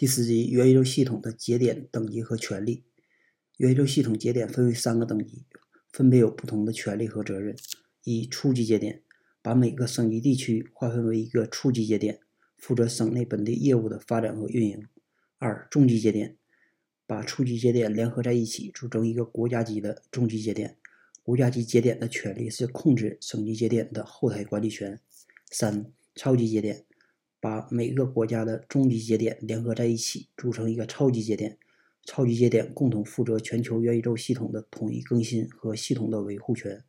第四集，元宇宙系统的节点等级和权利。元宇宙系统节点分为三个等级，分别有不同的权利和责任。一、初级节点，把每个省级地区划分为一个初级节点，负责省内本地业务的发展和运营。二、中级节点，把初级节点联合在一起，组成一个国家级的中级节点。国家级节点的权利是控制省级节点的后台管理权。三、超级节点。把每个国家的终极节点联合在一起，组成一个超级节点。超级节点共同负责全球元宇宙系统的统一更新和系统的维护权。